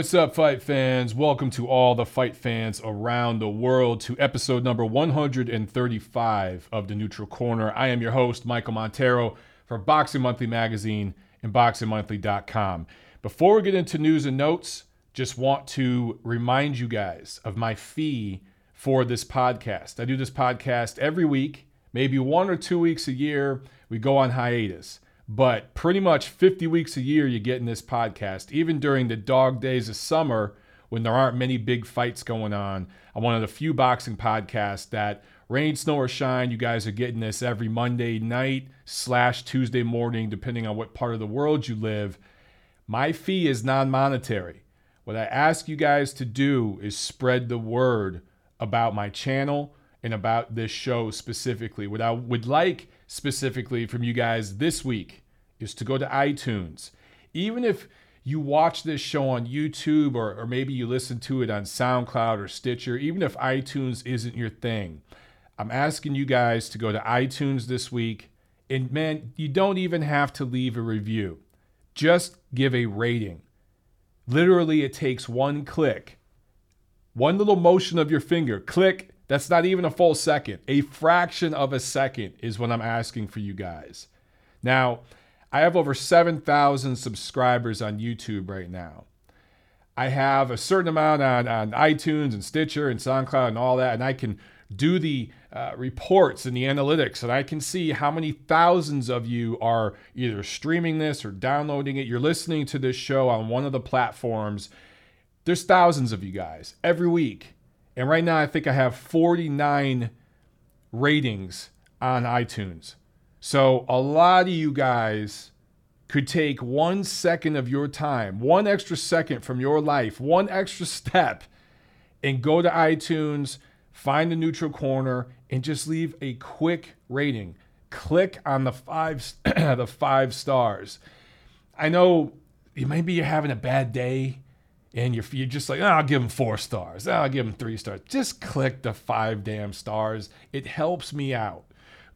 What's up, fight fans? Welcome to all the fight fans around the world to episode number 135 of the Neutral Corner. I am your host, Michael Montero for Boxing Monthly Magazine and BoxingMonthly.com. Before we get into news and notes, just want to remind you guys of my fee for this podcast. I do this podcast every week, maybe one or two weeks a year. We go on hiatus but pretty much 50 weeks a year you get in this podcast even during the dog days of summer when there aren't many big fights going on. I'm one of the few boxing podcasts that rain snow or shine you guys are getting this every monday night slash tuesday morning depending on what part of the world you live. My fee is non-monetary. What i ask you guys to do is spread the word about my channel and about this show specifically. What i would like specifically from you guys this week is to go to iTunes. Even if you watch this show on YouTube or, or maybe you listen to it on SoundCloud or Stitcher, even if iTunes isn't your thing, I'm asking you guys to go to iTunes this week. And man, you don't even have to leave a review, just give a rating. Literally, it takes one click, one little motion of your finger, click, that's not even a full second. A fraction of a second is what I'm asking for you guys. Now, I have over 7,000 subscribers on YouTube right now. I have a certain amount on, on iTunes and Stitcher and SoundCloud and all that, and I can do the uh, reports and the analytics, and I can see how many thousands of you are either streaming this or downloading it. You're listening to this show on one of the platforms. There's thousands of you guys every week. And right now, I think I have 49 ratings on iTunes. So a lot of you guys could take one second of your time, one extra second from your life, one extra step, and go to iTunes, find the neutral corner, and just leave a quick rating. Click on the five the five stars. I know maybe you're having a bad day and you're, you're just like, oh, I'll give them four stars. Oh, I'll give them three stars. Just click the five damn stars. It helps me out.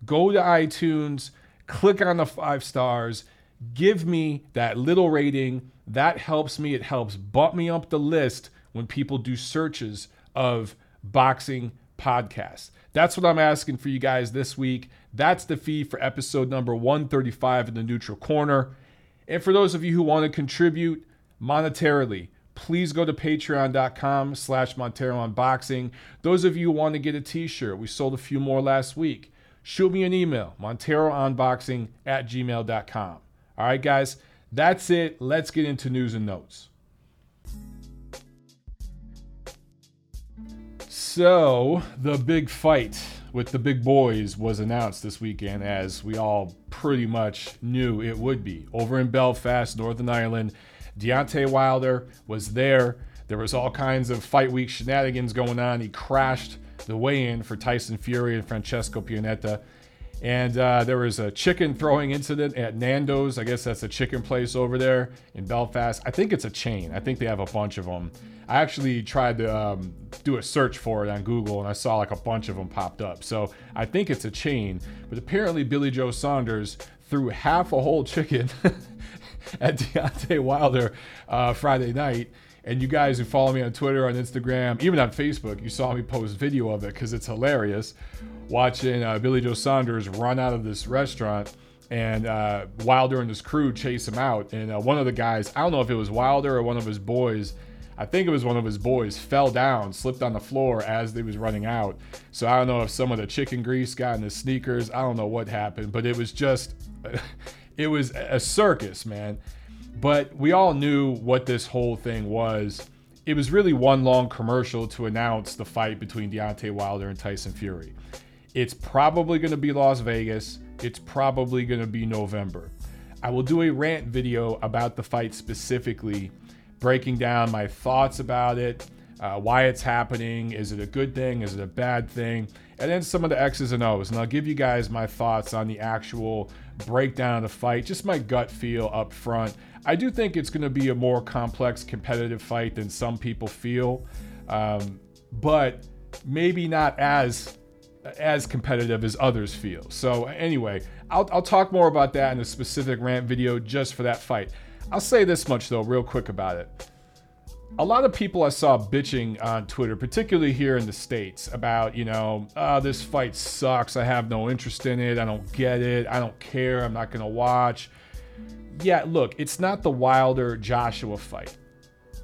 Go to iTunes, click on the five stars, give me that little rating. That helps me. It helps bump me up the list when people do searches of boxing podcasts. That's what I'm asking for you guys this week. That's the fee for episode number 135 in the neutral corner. And for those of you who want to contribute monetarily, please go to patreon.com slash Montero on Boxing. Those of you who want to get a t-shirt, we sold a few more last week. Shoot me an email, monterounboxing at gmail.com. All right, guys, that's it. Let's get into news and notes. So, the big fight with the big boys was announced this weekend, as we all pretty much knew it would be. Over in Belfast, Northern Ireland, Deontay Wilder was there. There was all kinds of fight week shenanigans going on. He crashed the weigh-in for Tyson Fury and Francesco Pianeta. And uh, there was a chicken throwing incident at Nando's. I guess that's a chicken place over there in Belfast. I think it's a chain. I think they have a bunch of them. I actually tried to um, do a search for it on Google and I saw like a bunch of them popped up. So I think it's a chain. But apparently, Billy Joe Saunders threw half a whole chicken at Deontay Wilder uh, Friday night. And you guys who follow me on Twitter, on Instagram, even on Facebook, you saw me post video of it because it's hilarious. Watching uh, Billy Joe Saunders run out of this restaurant and uh, Wilder and his crew chase him out. And uh, one of the guys, I don't know if it was Wilder or one of his boys, I think it was one of his boys, fell down, slipped on the floor as they was running out. So I don't know if some of the chicken grease got in his sneakers. I don't know what happened, but it was just. it was a circus, man. But we all knew what this whole thing was. It was really one long commercial to announce the fight between Deontay Wilder and Tyson Fury. It's probably going to be Las Vegas. It's probably going to be November. I will do a rant video about the fight specifically, breaking down my thoughts about it, uh, why it's happening, is it a good thing, is it a bad thing, and then some of the X's and O's. And I'll give you guys my thoughts on the actual breakdown of the fight, just my gut feel up front. I do think it's going to be a more complex, competitive fight than some people feel, um, but maybe not as as competitive as others feel. So anyway, I'll, I'll talk more about that in a specific rant video just for that fight. I'll say this much though, real quick about it. A lot of people I saw bitching on Twitter, particularly here in the States, about, you know, oh, this fight sucks. I have no interest in it. I don't get it. I don't care. I'm not going to watch. Yeah, look, it's not the Wilder Joshua fight.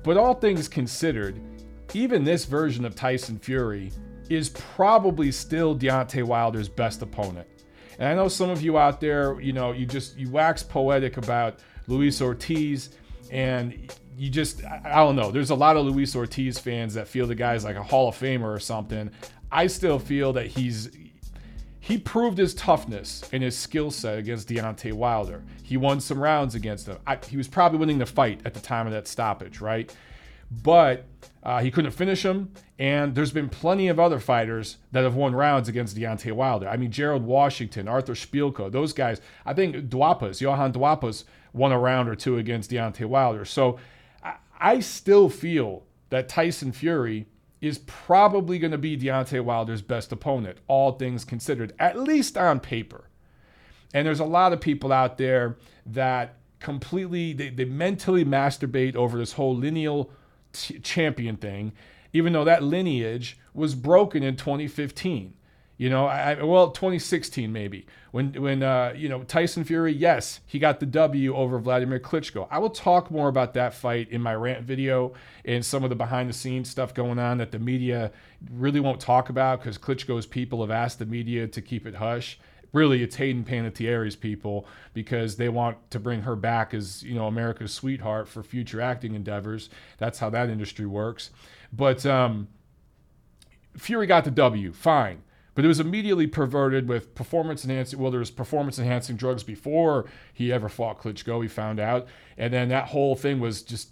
But all things considered, even this version of Tyson Fury is probably still Deontay Wilder's best opponent. And I know some of you out there, you know, you just you wax poetic about Luis Ortiz and you just I don't know. There's a lot of Luis Ortiz fans that feel the guy's like a Hall of Famer or something. I still feel that he's he proved his toughness and his skill set against Deontay Wilder. He won some rounds against him. I, he was probably winning the fight at the time of that stoppage, right? But uh, he couldn't finish him. And there's been plenty of other fighters that have won rounds against Deontay Wilder. I mean, Gerald Washington, Artur Szpilka, those guys. I think Duhaupas, Johan Duhaupas won a round or two against Deontay Wilder. So I, still feel that Tyson Fury is probably going to be Deontay Wilder's best opponent, all things considered, at least on paper. And there's a lot of people out there that completely they, they mentally masturbate over this whole lineal t- champion thing, even though that lineage was broken in 2015. You know, I, well, 2016 maybe when when uh, you know Tyson Fury, yes, he got the W over Vladimir Klitschko. I will talk more about that fight in my rant video and some of the behind the scenes stuff going on that the media really won't talk about because Klitschko's people have asked the media to keep it hush. Really, it's Hayden Panettiere's people because they want to bring her back as you know America's sweetheart for future acting endeavors. That's how that industry works. But um, Fury got the W, fine but it was immediately perverted with performance enhancing. Well, there was performance enhancing drugs before he ever fought Klitschko. He found out, and then that whole thing was just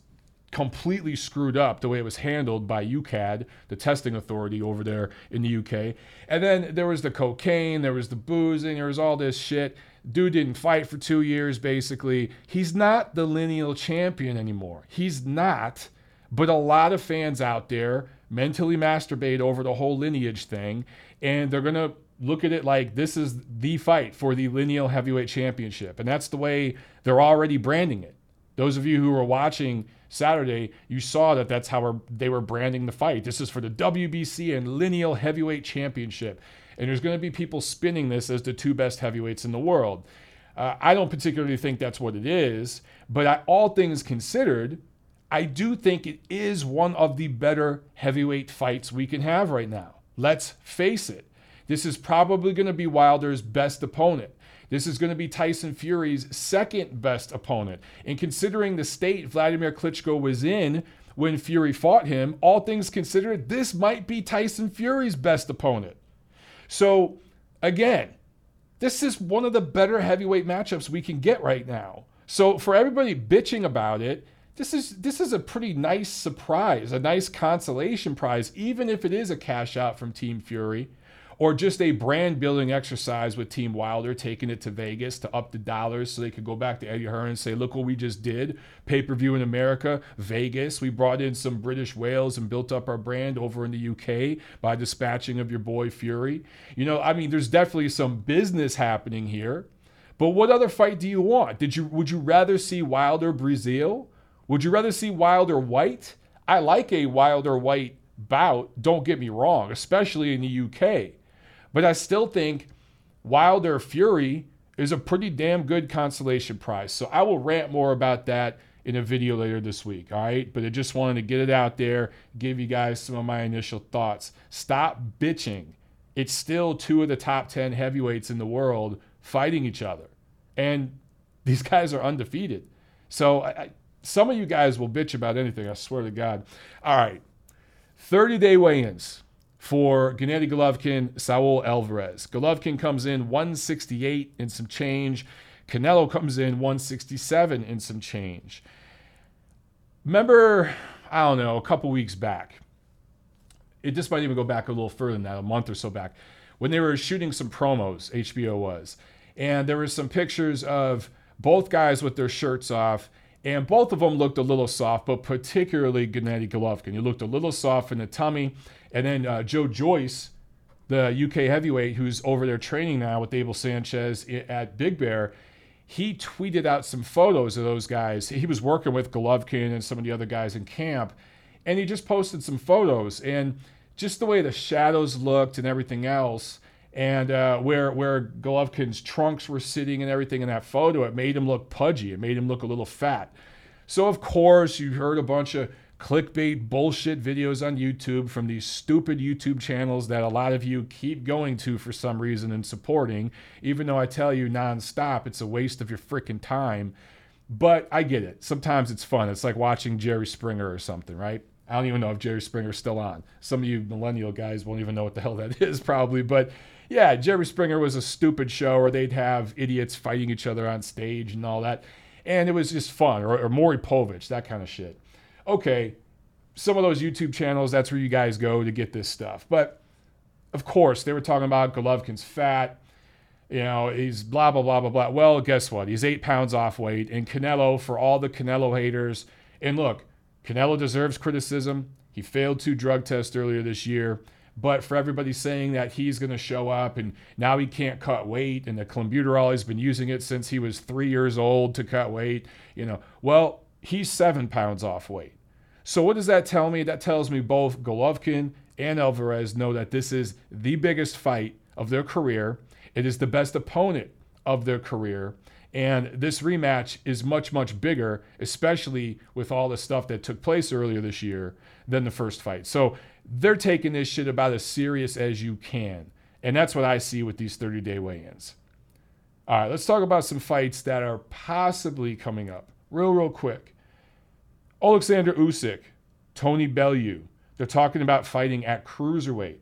completely screwed up the way it was handled by UKAD, the testing authority over there in the UK. And then there was the cocaine, there was the boozing, there was all this shit. Dude didn't fight for two years, basically. He's not the lineal champion anymore. He's not. But a lot of fans out there mentally masturbate over the whole lineage thing and they're going to look at it like this is the fight for the lineal heavyweight championship. And that's the way they're already branding it. Those of you who were watching Saturday, you saw that that's how they were branding the fight. This is for the WBC and lineal heavyweight championship. And there's going to be people spinning this as the two best heavyweights in the world. Uh, I don't particularly think that's what it is, but I, all things considered, I do think it is one of the better heavyweight fights we can have right now. Let's face it. This is probably going to be Wilder's best opponent. This is going to be Tyson Fury's second best opponent. And considering the state Vladimir Klitschko was in when Fury fought him, all things considered, this might be Tyson Fury's best opponent. So, again, this is one of the better heavyweight matchups we can get right now. So, for everybody bitching about it, this is this is a pretty nice surprise, a nice consolation prize, even if it is a cash out from Team Fury, or just a brand building exercise with Team Wilder, taking it to Vegas to up the dollars so they could go back to Eddie Hearn and say, look what we just did. Pay per view in America, Vegas. We brought in some British whales and built up our brand over in the UK by dispatching of your boy Fury. You know, I mean, there's definitely some business happening here. But what other fight do you want? Did you would you rather see Wilder Breazeale? Would you rather see Wilder White? I like a Wilder White bout, don't get me wrong, especially in the UK. But I still think Wilder Fury is a pretty damn good consolation prize. So I will rant more about that in a video later this week. All right. But I just wanted to get it out there, give you guys some of my initial thoughts. Stop bitching. It's still two of the top 10 heavyweights in the world fighting each other. And these guys are undefeated. So I, some of you guys will bitch about anything, I swear to God. All right. 30 day weigh ins for Gennady Golovkin, Saul Alvarez. Golovkin comes in 168 and some change. Canelo comes in 167 and some change. Remember, I don't know, a couple weeks back, it just might even go back a little further than that, a month or so back, when they were shooting some promos, HBO was. And there were some pictures of both guys with their shirts off and both of them looked a little soft, but particularly Gennady Golovkin. He looked a little soft in the tummy. And then uh, Joe Joyce, the UK heavyweight who's over there training now with Abel Sanchez at Big Bear, he tweeted out some photos of those guys. He was working with Golovkin and some of the other guys in camp. and he just posted some photos and just the way the shadows looked and everything else, and uh, where where Golovkin's trunks were sitting and everything in that photo, it made him look pudgy. It made him look a little fat. So of course you heard a bunch of clickbait bullshit videos on YouTube from these stupid YouTube channels that a lot of you keep going to for some reason and supporting, even though I tell you nonstop it's a waste of your freaking time. But I get it. Sometimes it's fun. It's like watching Jerry Springer or something, right? I don't even know if Jerry Springer's still on. Some of you millennial guys won't even know what the hell that is, probably. But yeah, Jerry Springer was a stupid show where they'd have idiots fighting each other on stage and all that. And it was just fun. Or, or Maury Povich, that kind of shit. Okay, some of those YouTube channels, that's where you guys go to get this stuff. But of course, they were talking about Golovkin's fat. You know, he's blah, blah, blah, blah, blah. Well, guess what? He's eight pounds off weight. And Canelo, for all the Canelo haters, and look, Canelo deserves criticism. He failed two drug tests earlier this year. But for everybody saying that he's going to show up and now he can't cut weight and the clenbuterol has been using it since he was three years old to cut weight, you know, well, he's seven pounds off weight. So what does that tell me? That tells me both Golovkin and Alvarez know that this is the biggest fight of their career. It is the best opponent of their career. And this rematch is much, much bigger, especially with all the stuff that took place earlier this year than the first fight. So they're taking this shit about as serious as you can. And that's what I see with these 30 day weigh ins. All right, let's talk about some fights that are possibly coming up real, real quick. Alexander Usyk, Tony Bellew. They're talking about fighting at cruiserweight.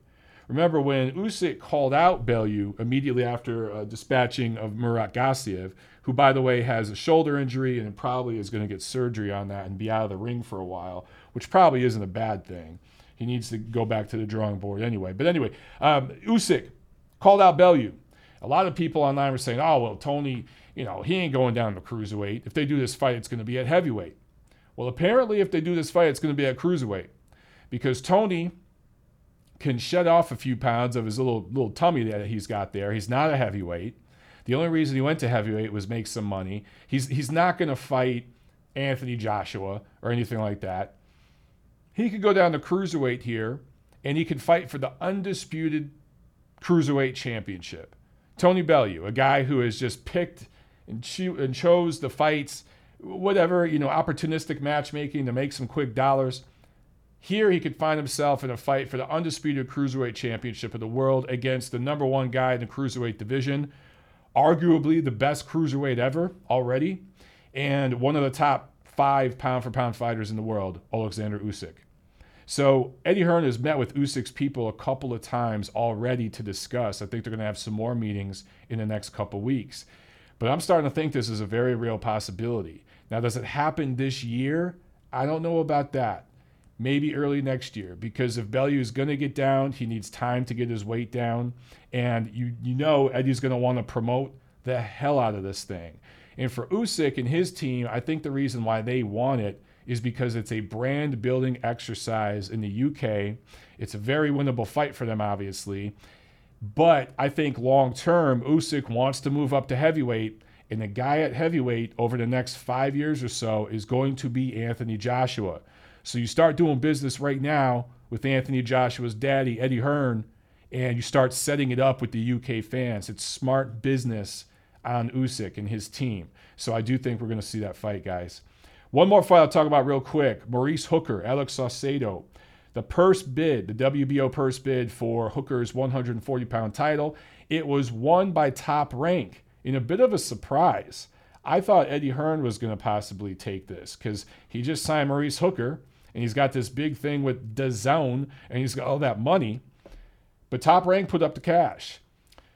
Remember when Usyk called out Bellew immediately after uh, dispatching of Murat Gassiev, who, by the way, has a shoulder injury and probably is going to get surgery on that and be out of the ring for a while, which probably isn't a bad thing. He needs to go back to the drawing board anyway. But anyway, um, Usyk called out Bellew. A lot of people online were saying, oh, well, Tony, you know, he ain't going down to cruiserweight. If they do this fight, it's going to be at heavyweight. Well, apparently, if they do this fight, it's going to be at cruiserweight because Tony can shed off a few pounds of his little little tummy that he's got there. He's not a heavyweight. The only reason he went to heavyweight was make some money. He's he's not going to fight Anthony Joshua or anything like that. He could go down to cruiserweight here, and he could fight for the undisputed cruiserweight championship. Tony Bellew, a guy who has just picked and, cho- and chose the fights, whatever you know, opportunistic matchmaking to make some quick dollars. Here, he could find himself in a fight for the undisputed cruiserweight championship of the world against the number one guy in the cruiserweight division, arguably the best cruiserweight ever already, and one of the top five pound for pound fighters in the world, Alexander Usyk. So Eddie Hearn has met with Usyk's people a couple of times already to discuss. I think they're going to have some more meetings in the next couple weeks. But I'm starting to think this is a very real possibility. Now, does it happen this year? I don't know about that maybe early next year because if Bellew is going to get down, he needs time to get his weight down. And you, you know Eddie's going to want to promote the hell out of this thing. And for Usyk and his team, I think the reason why they want it is because it's a brand building exercise in the UK. It's a very winnable fight for them, obviously. But I think long term, Usyk wants to move up to heavyweight. And the guy at heavyweight over the next five years or so is going to be Anthony Joshua. So you start doing business right now with Anthony Joshua's daddy, Eddie Hearn, and you start setting it up with the UK fans. It's smart business on Usyk and his team. So I do think we're going to see that fight, guys. One more fight I'll talk about real quick. Maurice Hooker, Alex Saucedo. The purse bid, the WBO purse bid for Hooker's 140 pound title, it was won by top rank in a bit of a surprise. I thought Eddie Hearn was going to possibly take this because he just signed Maurice Hooker and he's got this big thing with DAZN, and he's got all that money. But Top Rank put up the cash.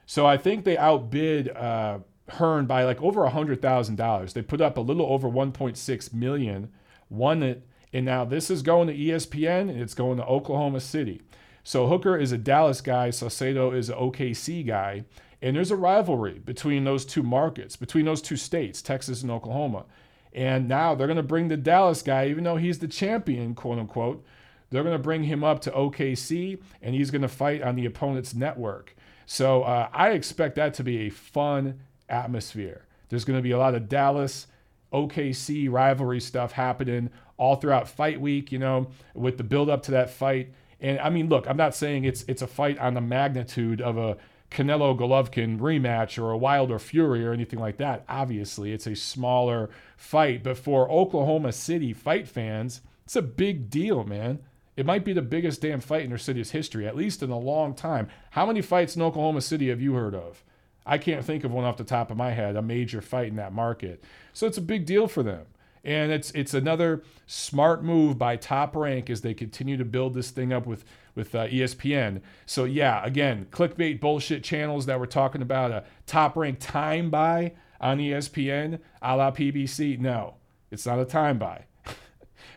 So I think they outbid uh, Hearn by like over $100,000. They put up a little over 1.6 million, won it, and now this is going to ESPN and it's going to Oklahoma City. So Hooker is a Dallas guy, Saucedo is an OKC guy, and there's a rivalry between those two markets, between those two states, Texas and Oklahoma. And now they're going to bring the Dallas guy, even though he's the champion, quote unquote, they're going to bring him up to OKC and he's going to fight on the opponent's network. So uh, I expect that to be a fun atmosphere. There's going to be a lot of Dallas, OKC rivalry stuff happening all throughout fight week, you know, with the build up to that fight. And I mean, look, I'm not saying it's it's a fight on the magnitude of a Canelo Golovkin rematch or a Wilder Fury or anything like that. Obviously, it's a smaller fight, but for Oklahoma City fight fans, it's a big deal, man. It might be the biggest damn fight in their city's history, at least in a long time. How many fights in Oklahoma City have you heard of? I can't think of one off the top of my head, a major fight in that market. So it's a big deal for them. And it's it's another smart move by Top Rank as they continue to build this thing up with with uh, ESPN. So yeah, again, clickbait bullshit channels that we're talking about a Top Rank time buy on ESPN, a la PBC. No, it's not a time buy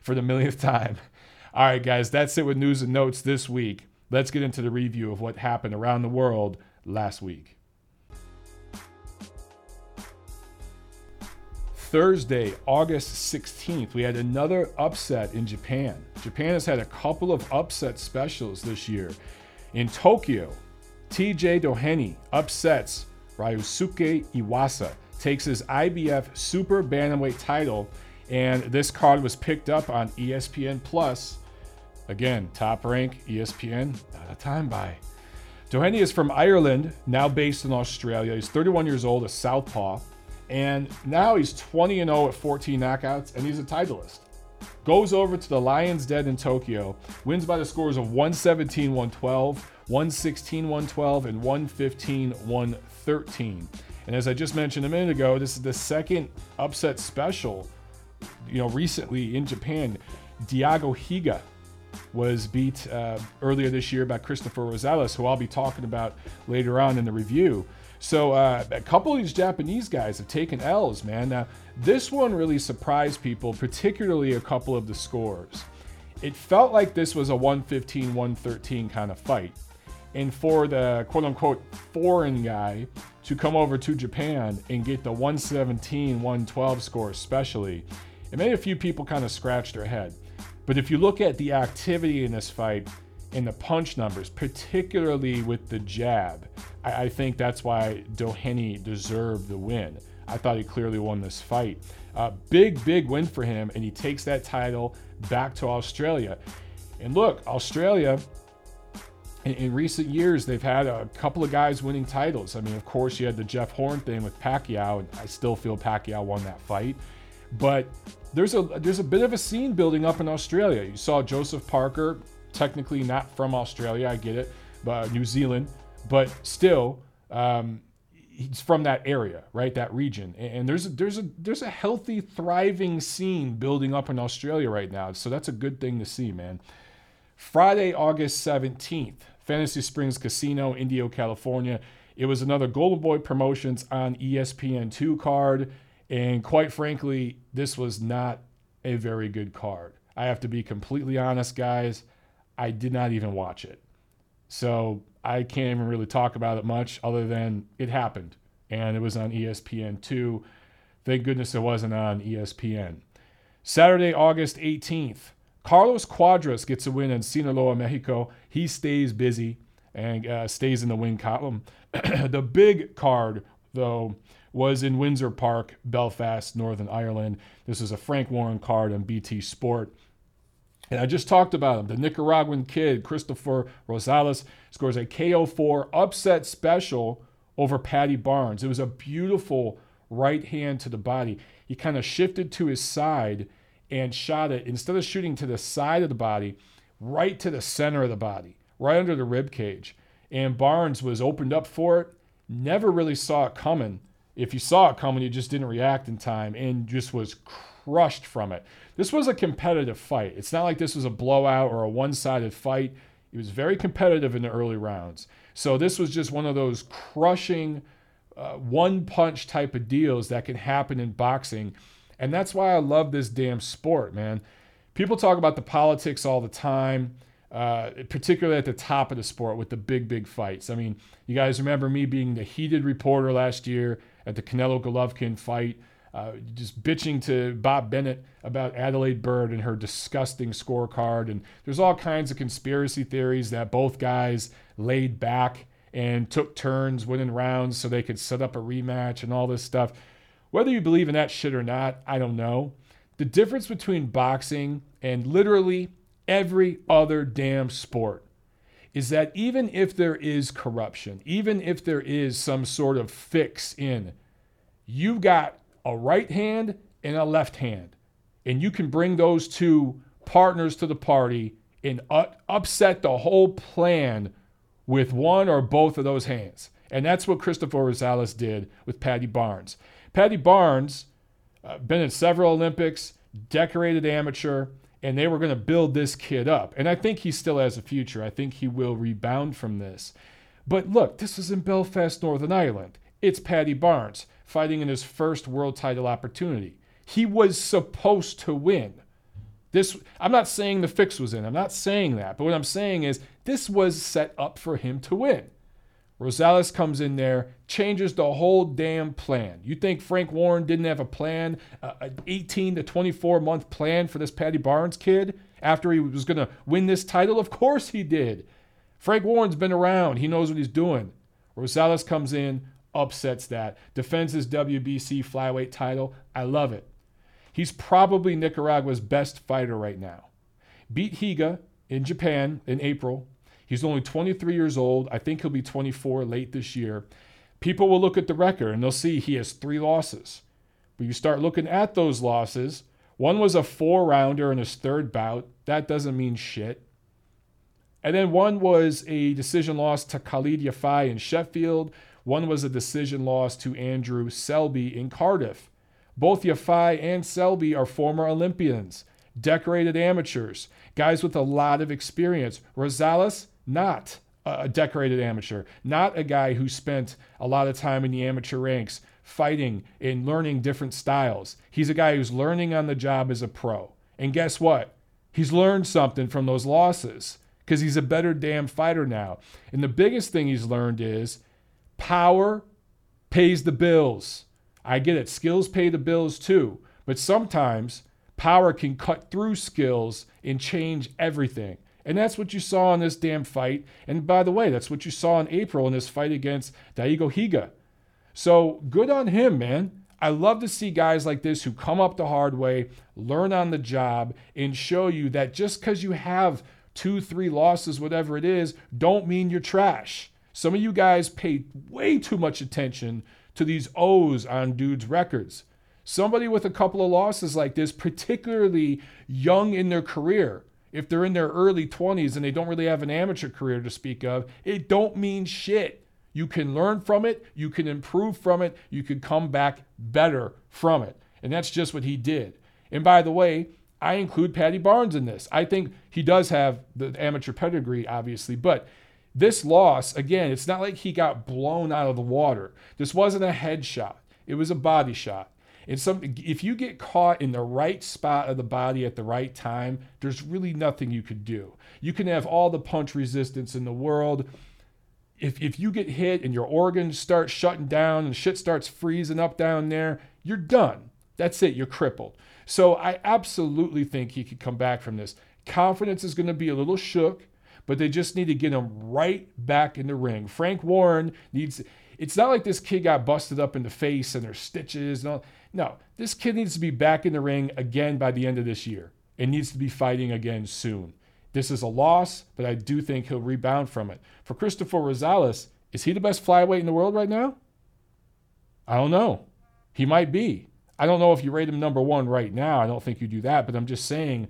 for the millionth time. All right, guys, that's it with news and notes this week. Let's get into the review of what happened around the world last week. Thursday, August 16th, we had another upset in Japan. Japan has had a couple of upset specials this year. In Tokyo, TJ Doheny upsets Ryusuke Iwasa, takes his IBF Super Bantamweight title, and this card was picked up on ESPN Plus. Again, top rank, ESPN, not a time buy. Doheny is from Ireland, now based in Australia. He's 31 years old, a southpaw. And now he's 20 and 0 at 14 knockouts, and he's a titleist. Goes over to the Lions Den in Tokyo, wins by the scores of 117 112, 116 112, and 115 113. And as I just mentioned a minute ago, this is the second upset special, you know, recently in Japan. Daigo Higa was beat uh, earlier this year by Cristofer Rosales, who I'll be talking about later on in the review. So uh, a couple of these Japanese guys have taken L's, man. Now this one really surprised people, particularly a couple of the scores. It felt like this was a 115-113 kind of fight. And for the quote unquote foreign guy to come over to Japan and get the 117 112 score, especially, it made a few people kind of scratch their head. But if you look at the activity in this fight and the punch numbers, particularly with the jab, I, I think that's why Doheny deserved the win. I thought he clearly won this fight. Uh, big, big win for him, and he takes that title back to Australia. And look, Australia, in, in, recent years, they've had a couple of guys winning titles. I mean, of course, you had the Jeff Horn thing with Pacquiao, and I still feel Pacquiao won that fight. But there's a there's a bit of a scene building up in Australia. You saw Joseph Parker, technically not from Australia, I get it, but New Zealand, but still, um, he's from that area, right? That region. And there's a, there's a there's a healthy, thriving scene building up in Australia right now. So that's a good thing to see, man. Friday, August 17th, Fantasy Springs Casino, Indio, California. It was another Golden Boy Promotions on ESPN2 card. And quite frankly, this was not a very good card. I have to be completely honest, guys. I did not even watch it. So I can't even really talk about it much other than it happened. And it was on ESPN2. Thank goodness it wasn't on ESPN. Saturday, August 18th, Carlos Cuadras gets a win in Sinaloa, Mexico. He stays busy and uh, stays in the win column. the big card, though, was in Windsor Park, Belfast, Northern Ireland. This is a Frank Warren card on BT Sport. And I just talked about him. The Nicaraguan kid, Cristofer Rosales, scores a KO4 upset special over Paddy Barnes. It was a beautiful right hand to the body. He kind of shifted to his side and shot it, instead of shooting to the side of the body, right to the center of the body, right under the rib cage. And Barnes was opened up for it, never really saw it coming. If you saw it coming, you just didn't react in time and just was crushed from it. This was a competitive fight. It's not like this was a blowout or a one sided fight. It was very competitive in the early rounds. So this was just one of those crushing, uh, one punch type of deals that can happen in boxing. And that's why I love this damn sport, man. People talk about the politics all the time, uh, particularly at the top of the sport with the big, big fights. I mean, you guys remember me being the heated reporter last year at the Canelo Golovkin fight uh, just bitching to Bob Bennett about Adalaide Byrd and her disgusting scorecard. And there's all kinds of conspiracy theories that both guys laid back and took turns winning rounds so they could set up a rematch and all this stuff. Whether you believe in that shit or not, I don't know. the difference between boxing and literally every other damn sport is that even if there is corruption, even if there is some sort of fix in, you got a right hand and a left hand. And you can bring those two partners to the party and upset the whole plan with one or both of those hands. And that's what Cristofer Rosales did with Paddy Barnes. Paddy Barnes, uh, been in several Olympics, decorated amateur, and they were going to build this kid up. And I think he still has a future. I think he will rebound from this. But look, this is in Belfast, Northern Ireland. It's Paddy Barnes fighting in his first world title opportunity. He was supposed to win. This I'm not saying the fix was in. I'm not saying that. But what I'm saying is this was set up for him to win. Rosales comes in there, changes the whole damn plan. You think Frank Warren didn't have a plan, an 18 to 24 month plan for this Paddy Barnes kid after he was going to win this title? Of course he did. Frank Warren's been around, he knows what he's doing. Rosales comes in, upsets that, defends his WBC flyweight title. I love it. He's probably Nicaragua's best fighter right now. Beat Higa in Japan in April, He's only 23 years old. I think he'll be 24 late this year. People will look at the record and they'll see he has three losses. But you start looking at those losses. One was a four rounder in his third bout. That doesn't mean shit. And then one was a decision loss to Khalid Yafai in Sheffield. One was a decision loss to Andrew Selby in Cardiff. Both Yafai and Selby are former Olympians, decorated amateurs, guys with a lot of experience. Rosales, not a decorated amateur, not a guy who spent a lot of time in the amateur ranks fighting and learning different styles. He's a guy who's learning on the job as a pro. And guess what? He's learned something from those losses because he's a better damn fighter now. And the biggest thing he's learned is power pays the bills. I get it, skills pay the bills too. But sometimes power can cut through skills and change everything. And that's what you saw in this damn fight. And by the way, that's what you saw in April in this fight against Daigo Higa. So good on him, man. I love to see guys like this who come up the hard way, learn on the job, and show you that just because you have two, three losses, whatever it is, don't mean you're trash. Some of you guys pay way too much attention to these O's on dudes' records. Somebody with a couple of losses like this, particularly young in their career, if they're in their early 20s and they don't really have an amateur career to speak of, it don't mean shit. You can learn from it, you can improve from it, you can come back better from it. And that's just what he did. And by the way, I include Paddy Barnes in this. I think he does have the amateur pedigree, obviously, but this loss, again, it's not like he got blown out of the water. This wasn't a head shot, it was a body shot. And some, if you get caught in the right spot of the body at the right time, there's really nothing you could do. You can have all the punch resistance in the world. If, if you get hit and your organs start shutting down and shit starts freezing up down there, you're done. That's it. You're crippled. So I absolutely think he could come back from this. Confidence is going to be a little shook, but they just need to get him right back in the ring. Frank Warren needs. It's not like this kid got busted up in the face and there's stitches and all. No, this kid needs to be back in the ring again by the end of this year and needs to be fighting again soon. This is a loss, but I do think he'll rebound from it. For Cristofer Rosales, is he the best flyweight in the world right now? I don't know. He might be. I don't know if you rate him number one right now. I don't think you do that, but I'm just saying,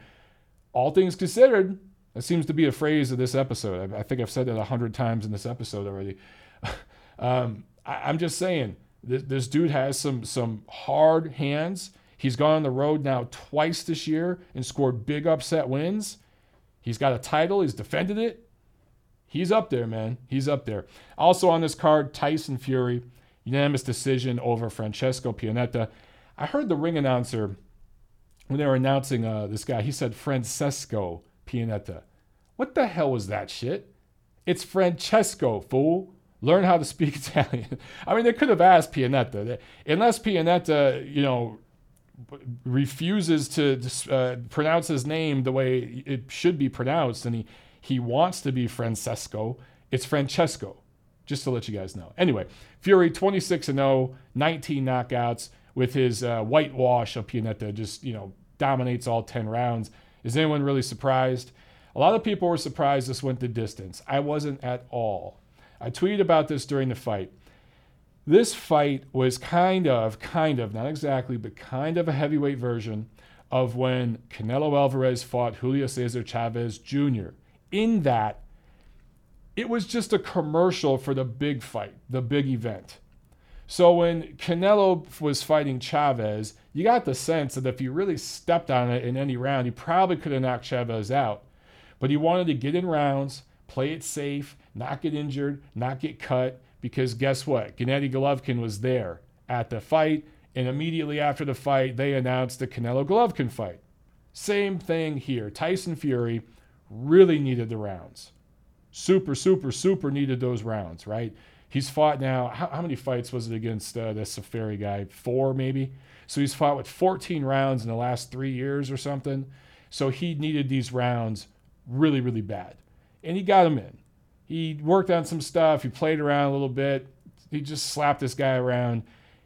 all things considered, that seems to be a phrase of this episode. I, think I've said it a hundred times in this episode already. um, I, I'm just saying, this, this dude has some some hard hands. He's gone on the road now twice this year and scored big upset wins. He's got a title. He's defended it. He's up there, man. He's up there. Also on this card, Tyson Fury, unanimous decision over Francesco Pianeta. I heard the ring announcer when they were announcing uh, this guy. He said Francesco Pianeta. What the hell was that shit? It's Francesco, fool learn how to speak Italian. I mean, they could have asked Pianeta. Unless Pianeta, you know, refuses to uh, pronounce his name the way it should be pronounced, and he, he wants to be Francesco, it's Francesco, just to let you guys know. Anyway, Fury 26 and 0, 19 knockouts with his uh, whitewash of Pianeta, just, you know, dominates all 10 rounds. Is anyone really surprised? A lot of people were surprised this went the distance. I wasn't at all. I tweeted about this during the fight. This fight was kind of, kind of, not exactly, but kind of a heavyweight version of when Canelo Alvarez fought Julio Cesar Chavez Jr. In that, it was just a commercial for the big fight, the big event. So when Canelo was fighting Chavez, you got the sense that if he really stepped on it in any round, he probably could have knocked Chavez out. But he wanted to get in rounds, play it safe, not get injured, not get cut, because guess what? Gennady Golovkin was there at the fight, and immediately after the fight, they announced the Canelo Golovkin fight. Same thing here. Tyson Fury really needed the rounds. Super, super, super needed those rounds, right? He's fought now. How, how many fights was it against uh, the Seferi guy? Four, maybe. So he's fought with 14 rounds in the last three years or something. So he needed these rounds really, really bad. And he got them in. He worked on some stuff. He played around a little bit. He just slapped this guy around.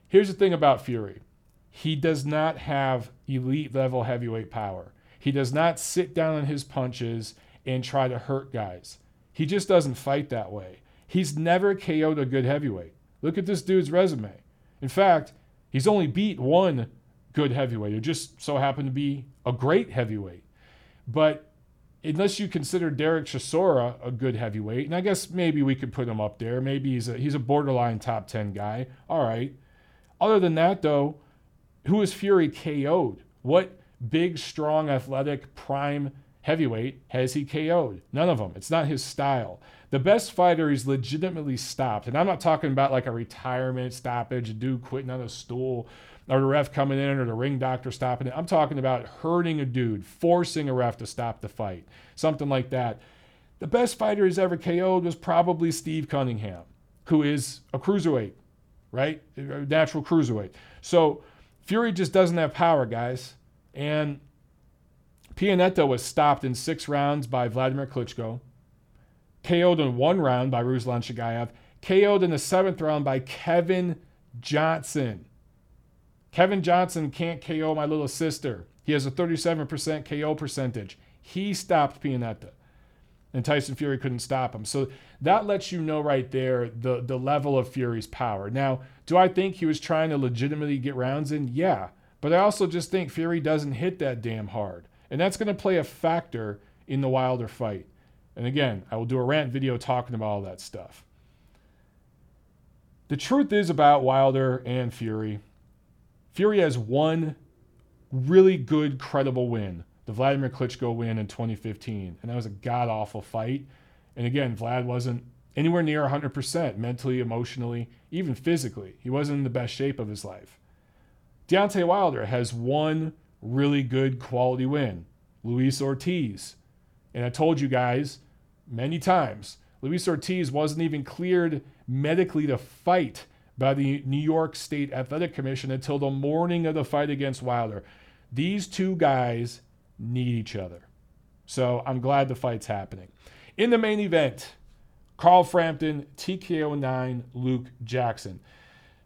Here's the thing about Fury he does not have elite level heavyweight power. He does not sit down on his punches and try to hurt guys. He just doesn't fight that way. He's never KO'd a good heavyweight. Look at this dude's resume. In fact, he's only beat one good heavyweight who just so happened to be a great heavyweight. But unless you consider Derek Chisora a good heavyweight, and I guess maybe we could put him up there. Maybe he's a he's a borderline top ten guy. All right. Other than that, though, who is Fury KO'd? What big, strong, athletic, prime heavyweight has he KO'd? None of them. It's not his style. The best fighter he's legitimately stopped, and I'm not talking about like a retirement stoppage, a dude quitting on a stool, or the ref coming in, or the ring doctor stopping it. I'm talking about hurting a dude, forcing a ref to stop the fight, something like that. The best fighter he's ever KO'd was probably Steve Cunningham, who is a cruiserweight, right? A natural cruiserweight. So Fury just doesn't have power, guys. And Pianeta was stopped in six rounds by Vladimir Klitschko, KO'd in one round by Ruslan Chagaev, KO'd in the seventh round by Kevin Johnson. Kevin Johnson can't KO my little sister. He has a 37% KO percentage. He stopped Pianeta. And Tyson Fury couldn't stop him. So that lets you know right there the, the level of Fury's power. Now, do I think he was trying to legitimately get rounds in? Yeah. But I also just think Fury doesn't hit that damn hard. And that's going to play a factor in the Wilder fight. And again, I will do a rant video talking about all that stuff. The truth is about Wilder and Fury Fury has one really good, credible win the Vladimir Klitschko win in 2015. And that was a god awful fight. And again, Vlad wasn't anywhere near 100% mentally, emotionally, even physically. He wasn't in the best shape of his life. Deontay Wilder has one really good quality win Luis Ortiz. And I told you guys many times, Luis Ortiz wasn't even cleared medically to fight by the New York State Athletic Commission until the morning of the fight against Wilder. These two guys need each other. So I'm glad the fight's happening. In the main event, Carl Frampton, TKO 9, Luke Jackson.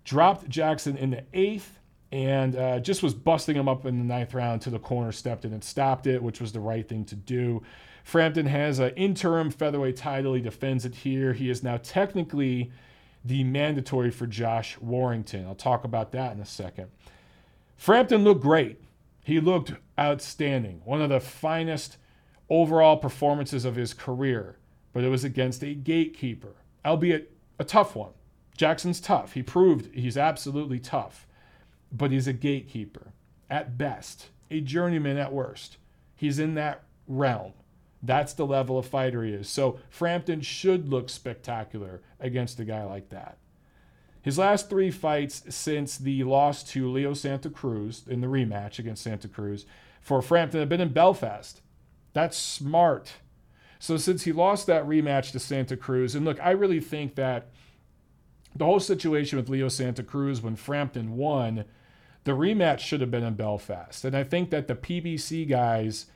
Dropped Jackson in the eighth and uh, just was busting him up in the ninth round to the corner, stepped in and stopped it, which was the right thing to do. Frampton has an interim featherweight title. He defends it here. He is now technically the mandatory for Josh Warrington. I'll talk about that in a second. Frampton looked great. He looked outstanding. One of the finest overall performances of his career, but it was against a gatekeeper, albeit a tough one. Jackson's tough. He proved he's absolutely tough, but he's a gatekeeper at best, a journeyman at worst. He's in that realm. That's the level of fighter he is. So Frampton should look spectacular against a guy like that. His last three fights since the loss to Leo Santa Cruz in the rematch against Santa Cruz for Frampton have been in Belfast. That's smart. So since he lost that rematch to Santa Cruz, and look, I really think that the whole situation with Leo Santa Cruz when Frampton won, the rematch should have been in Belfast. And I think that the PBC guys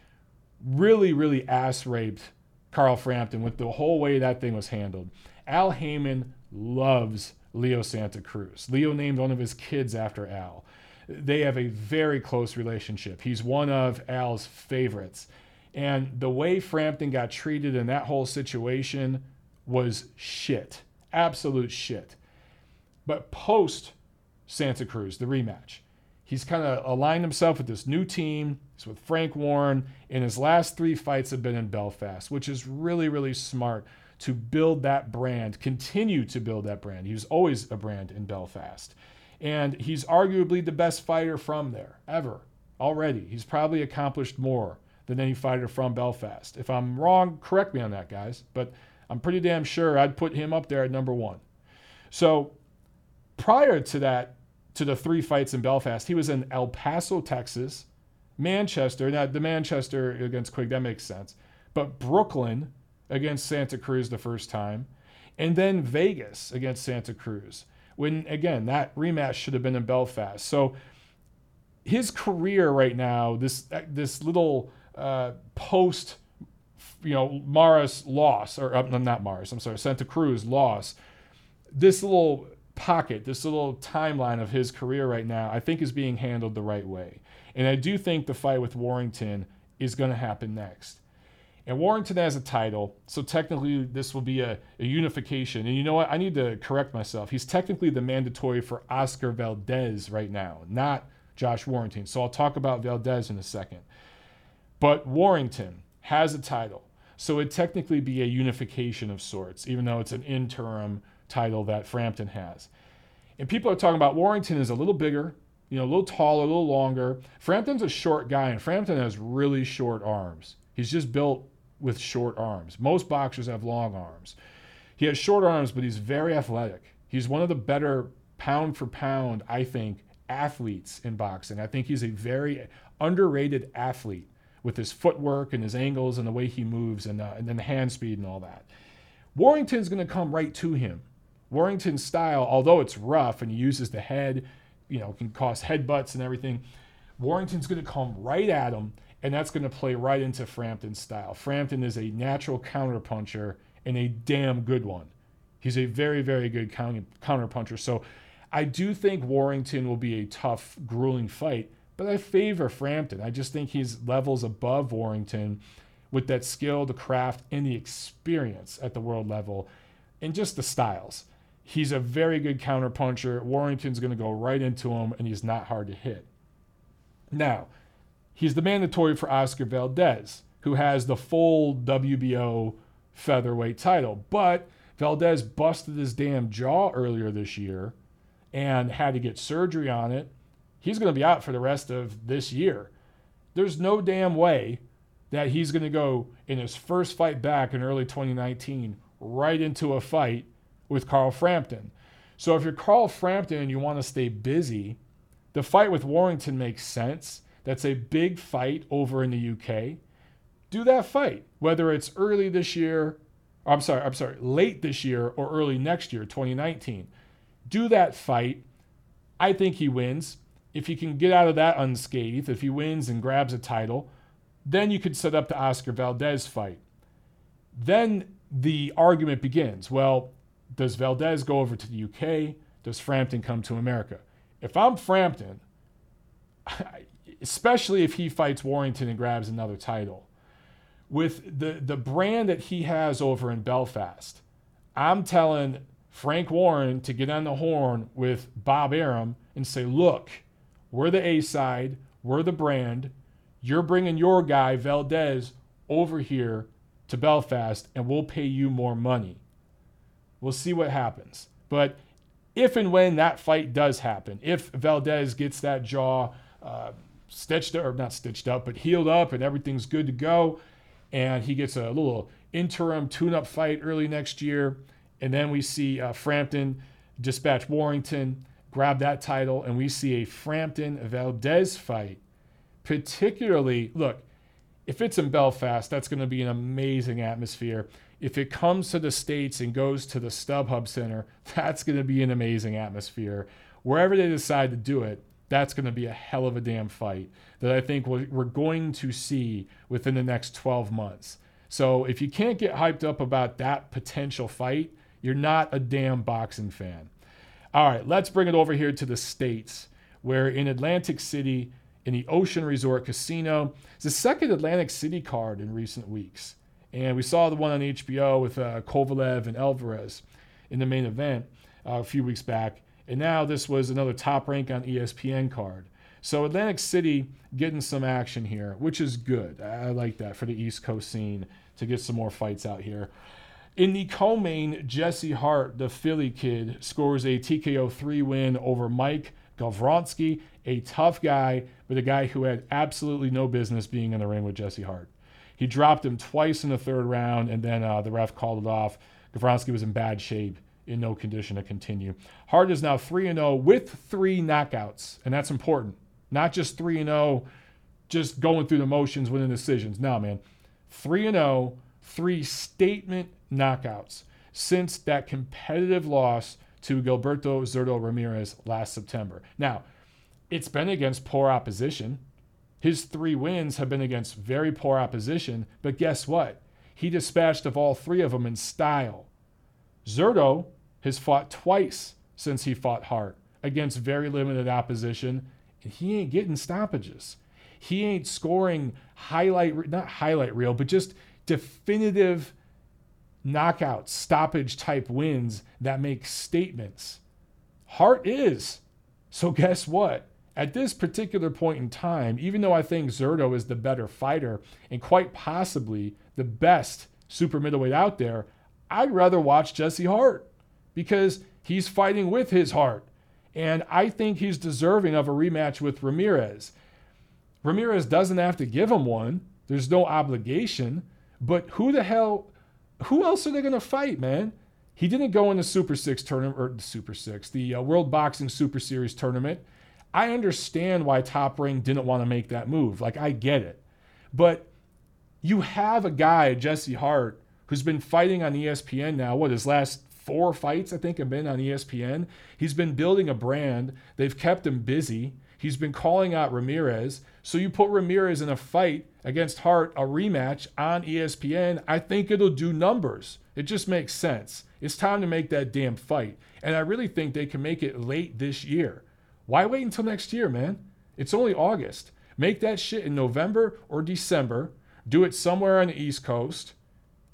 really, really ass raped Carl Frampton with the whole way that thing was handled. Al Haymon loves Leo Santa Cruz. Leo named one of his kids after Al. they have a very close relationship. He's one of Al's favorites. And the way Frampton got treated in that whole situation was shit. Absolute shit. But post Santa Cruz, the rematch, he's kind of aligned himself with this new team. He's with Frank Warren. And his last three fights have been in Belfast, which is really, really smart to build that brand, continue to build that brand. He was always a brand in Belfast. And he's arguably the best fighter from there ever already. He's probably accomplished more than any fighter from Belfast. If I'm wrong, correct me on that, guys. But I'm pretty damn sure I'd put him up there at number one. So prior to that, to the three fights in Belfast, he was in El Paso, Texas, Manchester. Now, the Manchester against Quigg, that makes sense. But Brooklyn against Santa Cruz the first time, and then Vegas against Santa Cruz. When, again, that rematch should have been in Belfast. So his career right now, this, this little uh, post, you know, Maris loss, or uh, not Maris, I'm sorry, Santa Cruz loss, this little pocket, this little timeline of his career right now, I think is being handled the right way. And I do think the fight with Warrington is going to happen next. And Warrington has a title, so technically this will be a, a, unification. And you know what? I need to correct myself. He's technically the mandatory for Oscar Valdez right now, not Josh Warrington. So I'll talk about Valdez in a second. But Warrington has a title. So it'd technically be a unification of sorts, even though it's an interim title that Frampton has. And people are talking about Warrington is a little bigger, you know, a little taller, a little longer. Frampton's a short guy, and Frampton has really short arms. He's just built with short arms. Most boxers have long arms. He has short arms, but he's very athletic. He's one of the better pound for pound, I think, athletes in boxing. I think he's a very underrated athlete with his footwork and his angles and the way he moves and, uh, and then the hand speed and all that. Warrington's going to come right to him. Warrington's style, although it's rough and he uses the head, you know, can cause headbutts and everything, Warrington's going to come right at him, and that's going to play right into Frampton's style. Frampton is a natural counterpuncher and a damn good one. He's a very, very good counter counterpuncher. So I do think Warrington will be a tough, grueling fight, but I favor Frampton. I just think he's levels above Warrington with that skill, the craft, and the experience at the world level, and just the styles. He's a very good counterpuncher. Warrington's going to go right into him, and he's not hard to hit. Now, he's the mandatory for Oscar Valdez, who has the full WBO featherweight title. But Valdez busted his damn jaw earlier this year and had to get surgery on it he's going to be out for the rest of this year. There's no damn way that he's going to go in his first fight back in early 2019 right into a fight with Carl Frampton. So if you're Carl Frampton and you want to stay busy, the fight with Warrington makes sense. That's a big fight over in the UK. Do that fight, whether it's early this year, I'm sorry, I'm sorry, late this year or early next year, 2019. Do that fight. I think he wins if he can get out of that unscathed, if he wins and grabs a title, then you could set up the Oscar Valdez fight. Then the argument begins. Well, does Valdez go over to the UK? Does Frampton come to America? If I'm Frampton, especially if he fights Warrington and grabs another title, with the, the brand that he has over in Belfast, I'm telling Frank Warren to get on the horn with Bob Arum and say, look, we're the A side. We're the brand. You're bringing your guy, Valdez, over here to Belfast, and we'll pay you more money. We'll see what happens. But if and when that fight does happen, if Valdez gets that jaw uh, stitched or not stitched up, but healed up and everything's good to go, and he gets a little interim tune up fight early next year, and then we see uh, Frampton dispatch Warrington grab that title, and we see a Frampton Valdez fight. Particularly, look, if it's in Belfast, that's going to be an amazing atmosphere. If it comes to the States and goes to the StubHub Center, that's going to be an amazing atmosphere. Wherever they decide to do it, that's going to be a hell of a damn fight that I think we're going to see within the next 12 months. So if you can't get hyped up about that potential fight, you're not a damn boxing fan. All right, let's bring it over here to the States where in Atlantic City, in the Ocean Resort Casino, it's the second Atlantic City card in recent weeks. And we saw the one on HBO with uh, Kovalev and Alvarez in the main event uh, a few weeks back. And now this was another top rank on ESPN card. So Atlantic City getting some action here, which is good. I like that for the East Coast scene to get some more fights out here. In the co-main, Jesse Hart, the Philly kid, scores a TKO 3 win over Mike Gavronski, a tough guy, but a guy who had absolutely no business being in the ring with Jesse Hart. He dropped him twice in the third round, and then uh, the ref called it off. Gavronski was in bad shape, in no condition to continue. Hart is now 3 0 with three knockouts, and that's important. Not just 3 0, just going through the motions, winning decisions. No, man. 3 0, three statement knockouts since that competitive loss to Gilberto Zurdo Ramirez last September. Now, it's been against poor opposition. His three wins have been against very poor opposition, but guess what? He dispatched of all three of them in style. Zurdo has fought twice since he fought Hart against very limited opposition, and he ain't getting stoppages. He ain't scoring highlight, not highlight reel, but just definitive knockout, stoppage type wins that make statements. Hart is. So, guess what? At this particular point in time, even though I think Zurdo is the better fighter and quite possibly the best super middleweight out there, I'd rather watch Jesse Hart because he's fighting with his heart. And I think he's deserving of a rematch with Ramirez. Ramirez doesn't have to give him one, there's no obligation. But who the hell who else are they going to fight, man? He didn't go in the Super Six tournament, or the Super Six, the uh, World Boxing Super Series tournament. I understand why Top Rank didn't want to make that move. Like, I get it. But you have a guy, Jesse Hart, who's been fighting on ESPN now. What, his last four fights, I think, have been on ESPN? He's been building a brand. They've kept him busy. He's been calling out Ramirez. So you put Ramirez in a fight against Hart, a rematch on ESPN, I think it'll do numbers. It just makes sense. It's time to make that damn fight. And I really think they can make it late this year. Why wait until next year, man? It's only August. Make that shit in November or December. Do it somewhere on the East Coast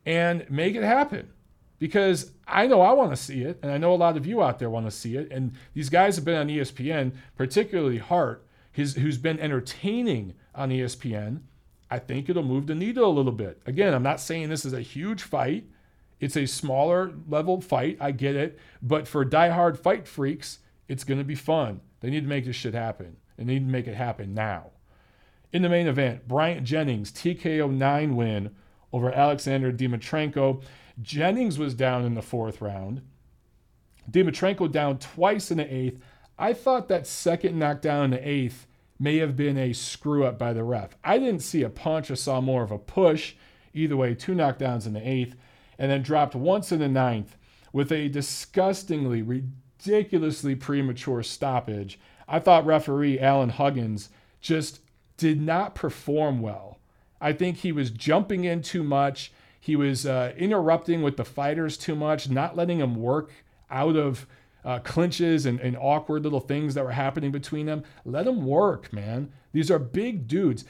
and make it happen. Because I know I want to see it, and I know a lot of you out there want to see it. And these guys have been on ESPN, particularly Hart his, who's been entertaining on ESPN, I think it'll move the needle a little bit. Again, I'm not saying this is a huge fight. It's a smaller level fight. I get it. But for diehard fight freaks, it's going to be fun. They need to make this shit happen. They need to make it happen now. In the main event, Bryant Jennings, TKO 9 win over Alexander Dimitrenko. Jennings was down in the fourth round. Dimitrenko down twice in the eighth. I thought that second knockdown in the eighth may have been a screw up by the ref. I didn't see a punch, I saw more of a push. Either way, two knockdowns in the eighth, and then dropped once in the ninth with a disgustingly, ridiculously premature stoppage. I thought referee Alan Huggins just did not perform well. I think he was jumping in too much. He was uh, interrupting with the fighters too much, not letting them work out of uh, clinches and, and awkward little things that were happening between them. Let them work, man. These are big dudes.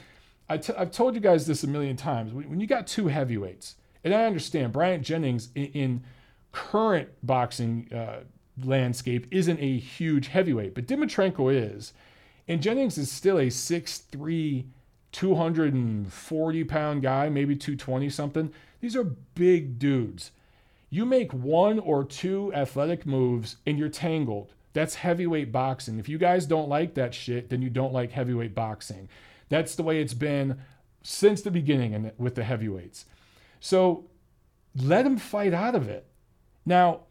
i t- I've told you guys this a million times. When you got two heavyweights, and I understand Bryant Jennings in, in current boxing uh, landscape isn't a huge heavyweight, but Dimitrenko is. And Jennings is still a 6'3, 240 pound guy, maybe 220 something. These are big dudes. You make one or two athletic moves and you're tangled. That's heavyweight boxing. If you guys don't like that shit, then you don't like heavyweight boxing. That's the way it's been since the beginning with the heavyweights. So let him fight out of it. Now,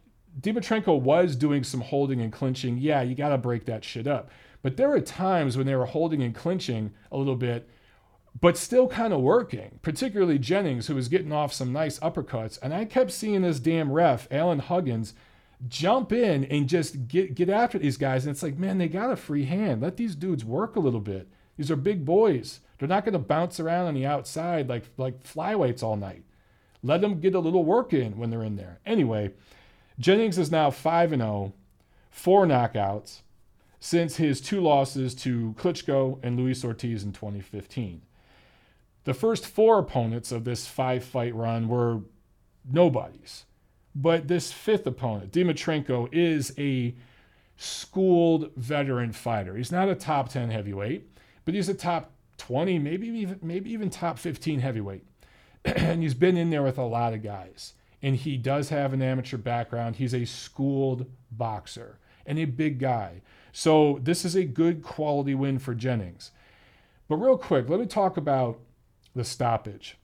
Dimitrenko was doing some holding and clinching. Yeah, you got to break that shit up. But there were times when they were holding and clinching a little bit but still kind of working, particularly Jennings, who was getting off some nice uppercuts. And I kept seeing this damn ref, Alan Huggins, jump in and just get, get after these guys. And it's like, man, they got a free hand. Let these dudes work a little bit. These are big boys. They're not going to bounce around on the outside like, like flyweights all night. Let them get a little work in when they're in there. Anyway, Jennings is now 5 0, four knockouts. since his two losses to Klitschko and Luis Ortiz in 2015. The first four opponents of this five fight run were nobodies. But this fifth opponent, Dimitrenko, is a schooled veteran fighter. He's not a top 10 heavyweight, but he's a top 20, maybe even maybe even top 15 heavyweight. and he's been in there with a lot of guys. And he does have an amateur background. He's a schooled boxer and a big guy. So this is a good quality win for Jennings. But real quick, let me talk about the stoppage.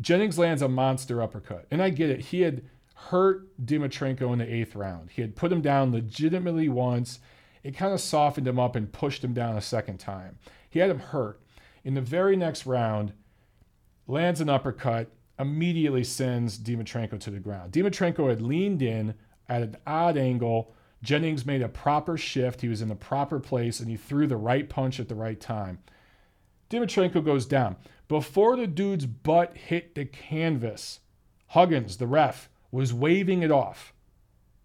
Jennings lands a monster uppercut. And I get it. He had hurt Dimitrenko in the eighth round. He had put him down legitimately once. It kind of softened him up and pushed him down a second time. He had him hurt. In the very next round, lands an uppercut, immediately sends Dimitrenko to the ground. Dimitrenko had leaned in at an odd angle. Jennings made a proper shift. He was in the proper place and he threw the right punch at the right time. Dimitrenko goes down. Before the dude's butt hit the canvas, Huggins, the ref, was waving it off.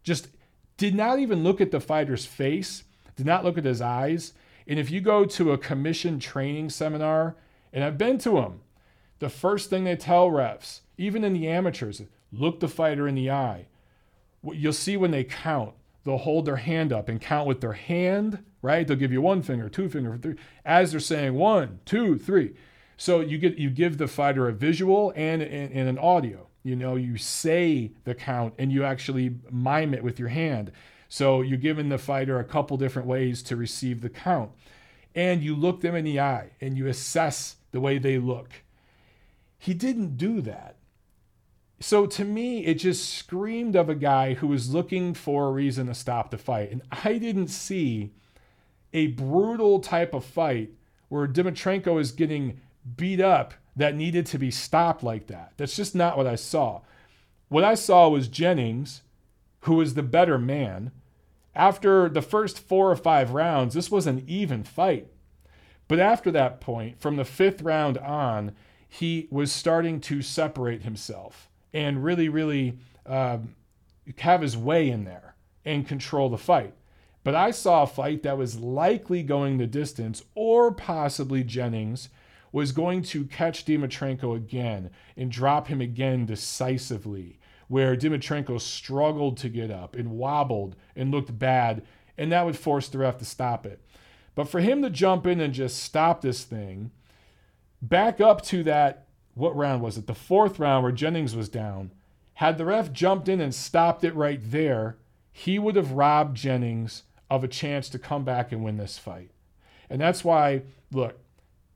Just did not even look at the fighter's face, did not look at his eyes. And if you go to a commission training seminar, and I've been to them, the first thing they tell refs, even in the amateurs, look the fighter in the eye. You'll see when they count, they'll hold their hand up and count with their hand, right? They'll give you one finger, two finger, three, as they're saying one, two, three. So you get you give the fighter a visual and, and, and an audio. You know, you say the count and you actually mime it with your hand. So you're giving the fighter a couple different ways to receive the count. And you look them in the eye and you assess the way they look. He didn't do that. So to me, it just screamed of a guy who was looking for a reason to stop the fight. And I didn't see a brutal type of fight where Dimitrenko is getting beat up that needed to be stopped like that. That's just not what I saw. What I saw was Jennings, who was the better man. After the first four or five rounds, this was an even fight. But after that point, from the fifth round on, he was starting to separate himself and really, really um, have his way in there and control the fight. But I saw a fight that was likely going the distance, or possibly Jennings was going to catch Dimitrenko again and drop him again decisively, where Dimitrenko struggled to get up and wobbled and looked bad, and that would force the ref to stop it. But for him to jump in and just stop this thing, back up to that what round was it? The fourth round where Jennings was down. Had the ref jumped in and stopped it right there, he would have robbed Jennings of a chance to come back and win this fight. And that's why, look,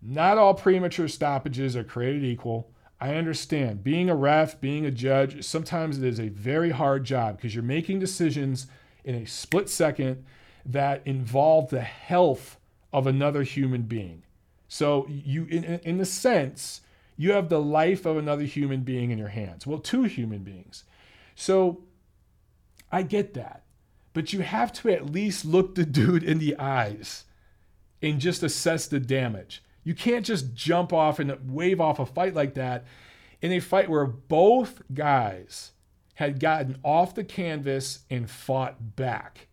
not all premature stoppages are created equal. I understand being a ref, being a judge, sometimes it is a very hard job because you're making decisions in a split second that involve the health of another human being. So you in, in the sense you have the life of another human being in your hands. Well, two human beings. So I get that. But you have to at least look the dude in the eyes and just assess the damage. You can't just jump off and wave off a fight like that in a fight where both guys had gotten off the canvas and fought back.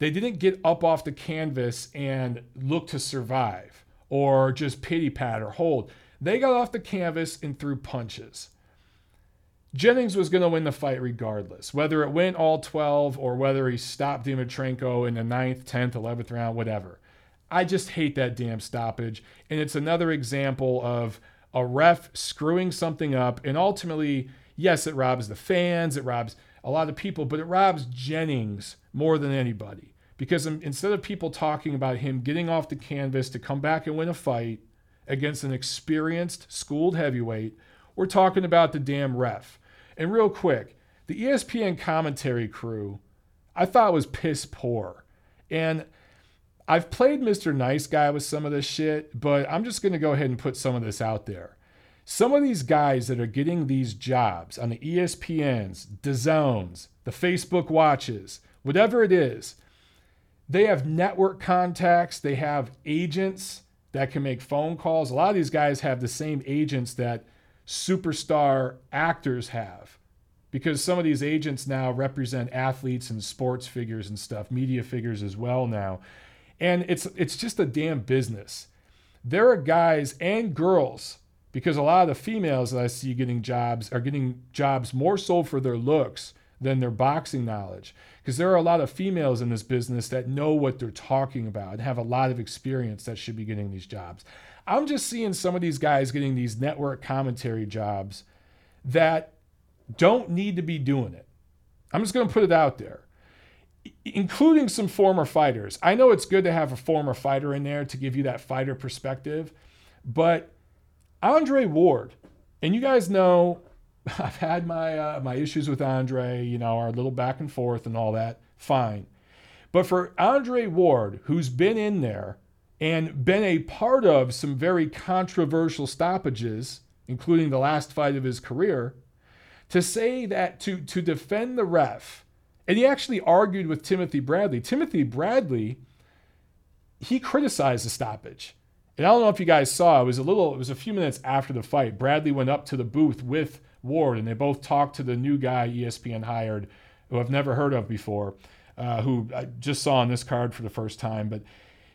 They didn't get up off the canvas and look to survive or just pity pat or hold. They got off the canvas and threw punches. Jennings was going to win the fight regardless, whether it went all 12 or whether he stopped Dimitrenko in the 9th, 10th, 11th round, whatever. I just hate that damn stoppage. And it's another example of a ref screwing something up. And ultimately, yes, it robs the fans, it robs a lot of people, but it robs Jennings more than anybody. Because instead of people talking about him getting off the canvas to come back and win a fight, against an experienced, schooled heavyweight. We're talking about the damn ref. And real quick, the ESPN commentary crew, I thought was piss poor. And I've played Mr. Nice Guy with some of this shit, but I'm just going to go ahead and put some of this out there. Some of these guys that are getting these jobs on the ESPNs, the Zones, the Facebook Watches, whatever it is, they have network contacts, they have agents, that can make phone calls. A lot of these guys have the same agents that superstar actors have. because some of these agents now represent athletes and sports figures and stuff, media figures as well now. And it's it's just a damn business. There are guys and girls because a lot of the females that I see getting jobs are getting jobs more so for their looks than their boxing knowledge. Because there are a lot of females in this business that know what they're talking about and have a lot of experience that should be getting these jobs. I'm just seeing some of these guys getting these network commentary jobs that don't need to be doing it. I'm just going to put it out there, including some former fighters. I know it's good to have a former fighter in there to give you that fighter perspective, but Andre Ward, and you guys know I've had my uh, my issues with Andre, you know, our little back and forth and all that. Fine. But for Andre Ward, who's been in there and been a part of some very controversial stoppages, including the last fight of his career, to say that to to defend the ref, and he actually argued with Timothy Bradley. Timothy Bradley, he criticized the stoppage. And I don't know if you guys saw, it was a little, it was a few minutes after the fight. Bradley went up to the booth with Ward, and they both talked to the new guy ESPN hired, who I've never heard of before, uh, who I just saw on this card for the first time. But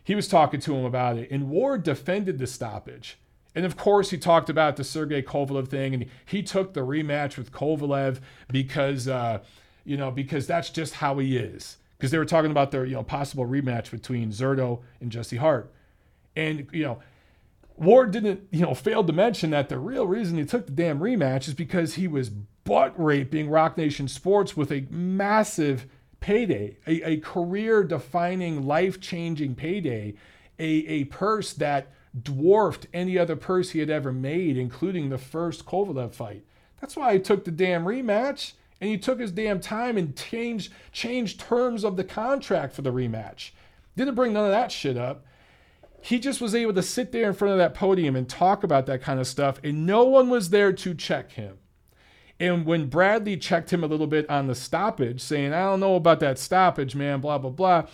he was talking to him about it, and Ward defended the stoppage. And of course, he talked about the Sergey Kovalev thing, and he took the rematch with Kovalev because, uh, you know, because that's just how he is. Because they were talking about their, you know, possible rematch between Zurdo and Jesse Hart, and you know, Ward didn't, you know, failed to mention that the real reason he took the damn rematch is because he was butt raping Roc Nation Sports with a massive payday, a, a career defining, life changing payday, a, a purse that dwarfed any other purse he had ever made, including the first Kovalev fight. That's why he took the damn rematch and he took his damn time and changed changed terms of the contract for the rematch. Didn't bring none of that shit up. He just was able to sit there in front of that podium and talk about that kind of stuff, and no one was there to check him. And when Bradley checked him a little bit on the stoppage, saying, I don't know about that stoppage, man, blah, blah, blah,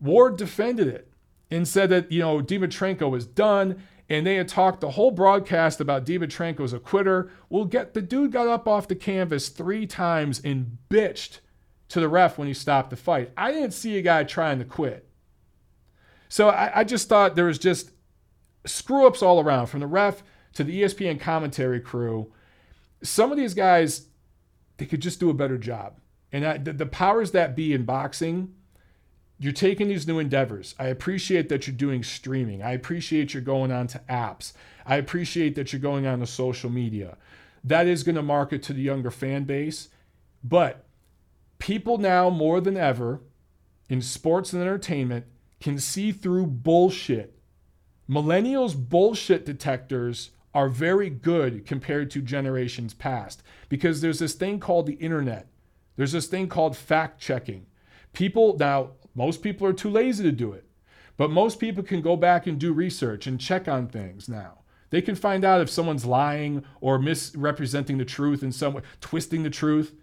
Ward defended it and said that, you know, Dimitrenko was done. And they had talked the whole broadcast about Dimitrenko's a quitter. Well, get the dude got up off the canvas three times and bitched to the ref when he stopped the fight. I didn't see a guy trying to quit. So I, I just thought there was just screw ups all around from the ref to the ESPN commentary crew. Some of these guys, they could just do a better job. And I, the, the powers that be in boxing, you're taking these new endeavors. I appreciate that you're doing streaming. I appreciate you're going on to apps. I appreciate that you're going on to social media. That is going to market to the younger fan base. But people now, more than ever, in sports and entertainment, can see through bullshit. Millennials' bullshit detectors are very good compared to generations past because there's this thing called the internet. There's this thing called fact checking. People, now, most people are too lazy to do it, but most people can go back and do research and check on things now. They can find out if someone's lying or misrepresenting the truth in some way, twisting the truth.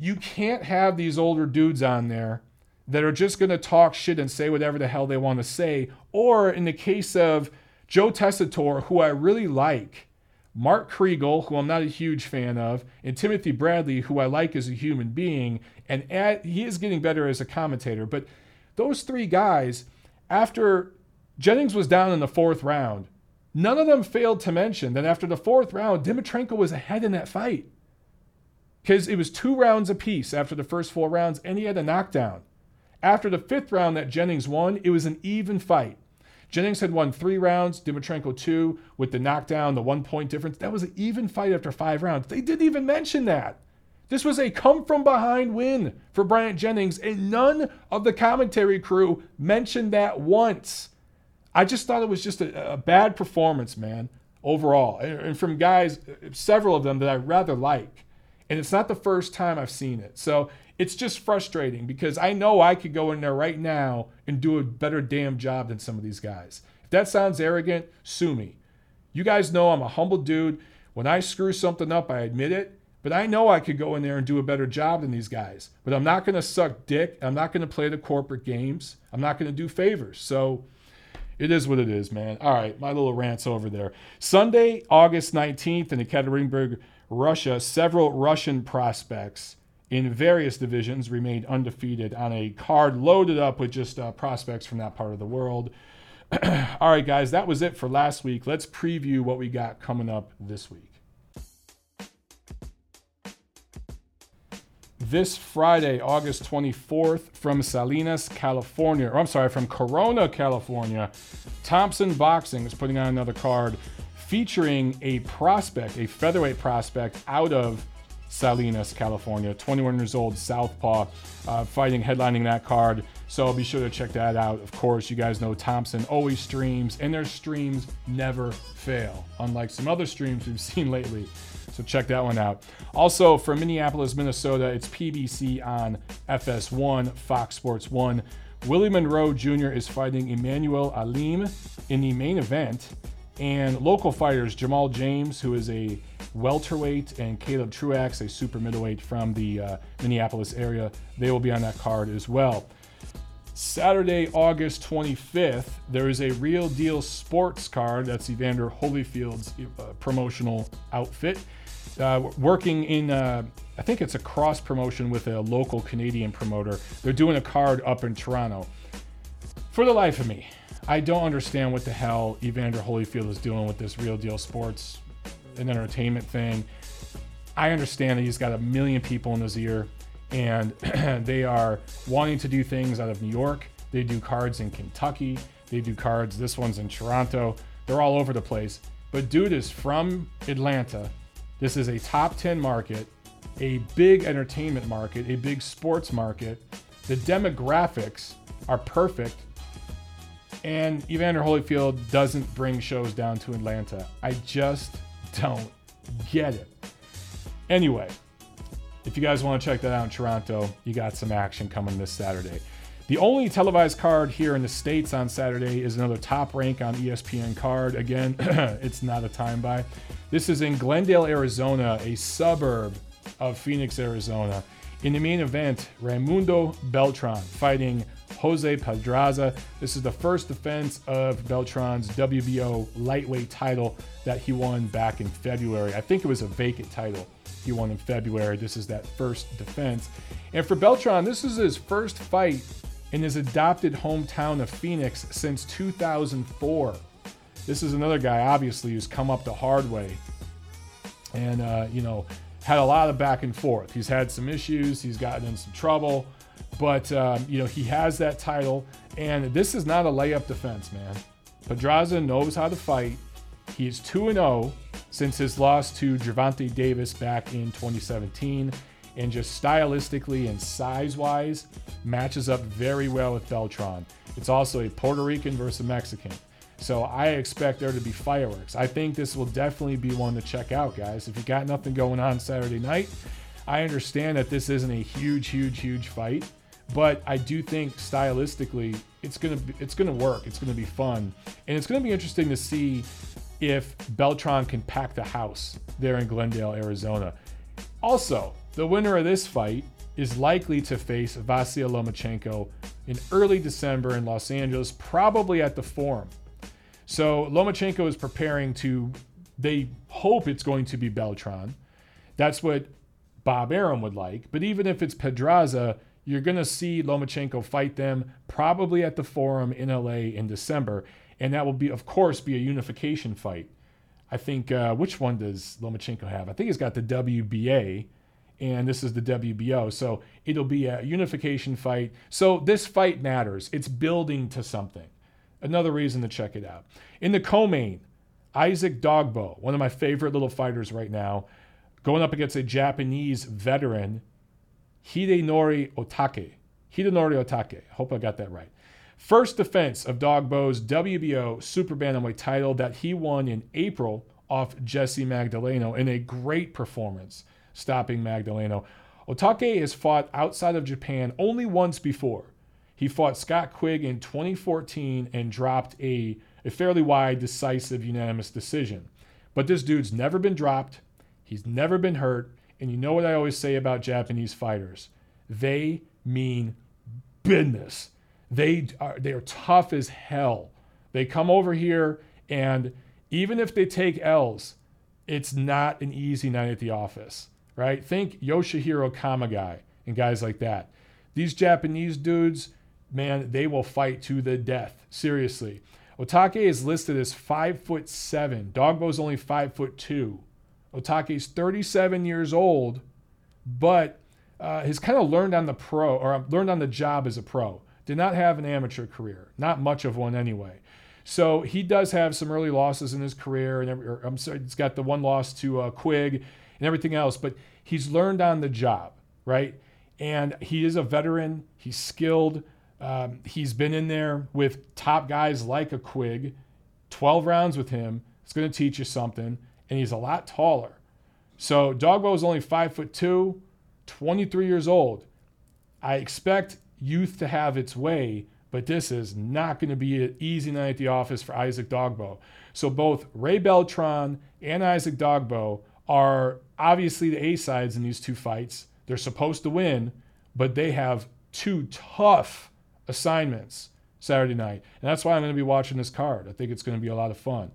You can't have these older dudes on there that are just going to talk shit and say whatever the hell they want to say. Or in the case of Joe Tessitore, who I really like, Mark Kriegel, who I'm not a huge fan of, and Timothy Bradley, who I like as a human being, and he is getting better as a commentator. But those three guys, after Jennings was down in the fourth round, none of them failed to mention that after the fourth round, Dimitrenko was ahead in that fight. Because it was two rounds apiece after the first four rounds, and he had a knockdown. After the fifth round that Jennings won, it was an even fight. Jennings had won three rounds, Dimitrenko two, with the knockdown, the one point difference. That was an even fight after five rounds. They didn't even mention that. This was a come from behind win for Bryant Jennings, and none of the commentary crew mentioned that once. I just thought it was just a, a bad performance, man, overall. And, and from guys, several of them that I rather like. And it's not the first time I've seen it. So it's just frustrating because I know I could go in there right now and do a better damn job than some of these guys. If that sounds arrogant, sue me. You guys know I'm a humble dude. When I screw something up, I admit it. But I know I could go in there and do a better job than these guys. But I'm not going to suck dick. I'm not going to play the corporate games. I'm not going to do favors. So it is what it is, man. All right, my little rant's over there. Sunday, August 19th in Ekaterinburg Russia, several Russian prospects in various divisions remained undefeated on a card loaded up with just uh, prospects from that part of the world. All right, guys, that was it for last week. Let's preview what we got coming up this week. This Friday, August 24th, from Salinas, California, or I'm sorry, from Corona, California, Thompson Boxing is putting on another card featuring a prospect, a featherweight prospect out of Salinas, California, 21 years old, Southpaw, uh, fighting, headlining that card. So be sure to check that out. Of course, you guys know Thompson always streams, and their streams never fail, unlike some other streams we've seen lately. So check that one out. Also, from Minneapolis, Minnesota, it's PBC on FS1, Fox Sports 1. Willie Monroe Jr. is fighting Emmanuel Alim in the main event. And local fighters, Jamal James, who is a welterweight, and Caleb Truax, a super middleweight from the uh, Minneapolis area, they will be on that card as well. Saturday, August 25th, there is a Real Deal Sports card. That's Evander Holyfield's uh, promotional outfit. Uh, working in, uh, I think it's a cross promotion with a local Canadian promoter. They're doing a card up in Toronto. For the life of me, I don't understand what the hell Evander Holyfield is doing with this real deal sports and entertainment thing. I understand that he's got a million people in his ear and they are wanting to do things out of New York. They do cards in Kentucky. They do cards. This one's in Toronto. They're all over the place. But dude is from Atlanta. This is a top 10 market, a big entertainment market, a big sports market. The demographics are perfect and Evander Holyfield doesn't bring shows down to Atlanta. I just don't get it. Anyway, if you guys want to check that out in Toronto, you got some action coming this Saturday. The only televised card here in the States on Saturday is another top rank on ESPN card. Again, it's not a time buy. This is in Glendale, Arizona, a suburb of Phoenix, Arizona. In the main event, Raymundo Beltran fighting Jose Pedraza. This is the first defense of Beltran's WBO lightweight title that he won back in February. I think it was a vacant title he won in February. This is that first defense. And for Beltran, this is his first fight in his adopted hometown of Phoenix since 2004. This is another guy, obviously, who's come up the hard way. And, uh, you know, had a lot of back and forth. He's had some issues, he's gotten in some trouble. But um, you know he has that title, and this is not a layup defense, man. Pedraza knows how to fight. He's 2 0 since his loss to Gervonta Davis back in 2017, and just stylistically and size wise, matches up very well with Beltran. It's also a Puerto Rican versus Mexican. So I expect there to be fireworks. I think this will definitely be one to check out, guys. If you got nothing going on Saturday night, I understand that this isn't a huge, huge, huge fight. But I do think stylistically, it's gonna be, it's gonna work. It's gonna be fun, and it's gonna be interesting to see if Beltran can pack the house there in Glendale, Arizona. Also, the winner of this fight is likely to face Vasyl Lomachenko in early December in Los Angeles, probably at the Forum. So Lomachenko is preparing to. They hope it's going to be Beltran. That's what Bob Arum would like. But even if it's Pedraza, you're going to see Lomachenko fight them probably at the Forum in LA in December. And that will be, of course, be a unification fight. I think, uh, which one does Lomachenko have? I think he's got the WBA, and this is the WBO. So it'll be a unification fight. So this fight matters. It's building to something. Another reason to check it out. In the co-main, Isaac Dogboe, one of my favorite little fighters right now, going up against a Japanese veteran Hidenori Otake. Hidenori Otake. Hope I got that right. First defense of Dogboe's WBO Super Bantamweight title that he won in April off Jesse Magdaleno in a great performance, stopping Magdaleno. Otake has fought outside of Japan only once before. He fought Scott Quigg in 2014 and dropped a, a fairly wide, decisive, unanimous decision. But this dude's never been dropped. He's never been hurt. And you know what I always say about Japanese fighters? They mean business. They are they are tough as hell. They come over here and even if they take L's, it's not an easy night at the office, right? Think Yoshihiro Kamegai and guys like that. These Japanese dudes, man, they will fight to the death. Seriously. Otake is listed as five foot seven. Dogboe's only five foot two. Otake's 37 years old, but uh, has kind of learned on the pro or learned on the job as a pro. Did not have an amateur career, not much of one anyway. So he does have some early losses in his career, and every, I'm sorry, he's got the one loss to uh, Quigg and everything else, but he's learned on the job, right? And he is a veteran. He's skilled. Um, he's been in there with top guys like a Quigg. 12 rounds with him. It's going to teach you something, and he's a lot taller. So Dogboe is only five foot two, 23 years old. I expect youth to have its way but this is not going to be an easy night at the office for Isaac Dogboe. So both Ray Beltran and Isaac Dogboe are obviously the A sides in these two fights. They're supposed to win, but they have two tough assignments Saturday night. And that's why I'm going to be watching this card. I think it's going to be a lot of fun.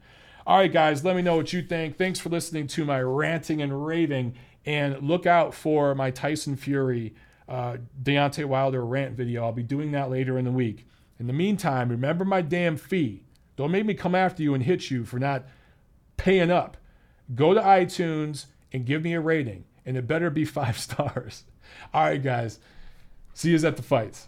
All right, guys, let me know what you think. Thanks for listening to my ranting and raving. And look out for my Tyson Fury uh, Deontay Wilder rant video. I'll be doing that later in the week. In the meantime, remember my damn fee. Don't make me come after you and hit you for not paying up. Go to iTunes and give me a rating, and it better be five stars. All right, guys. See you at the fights.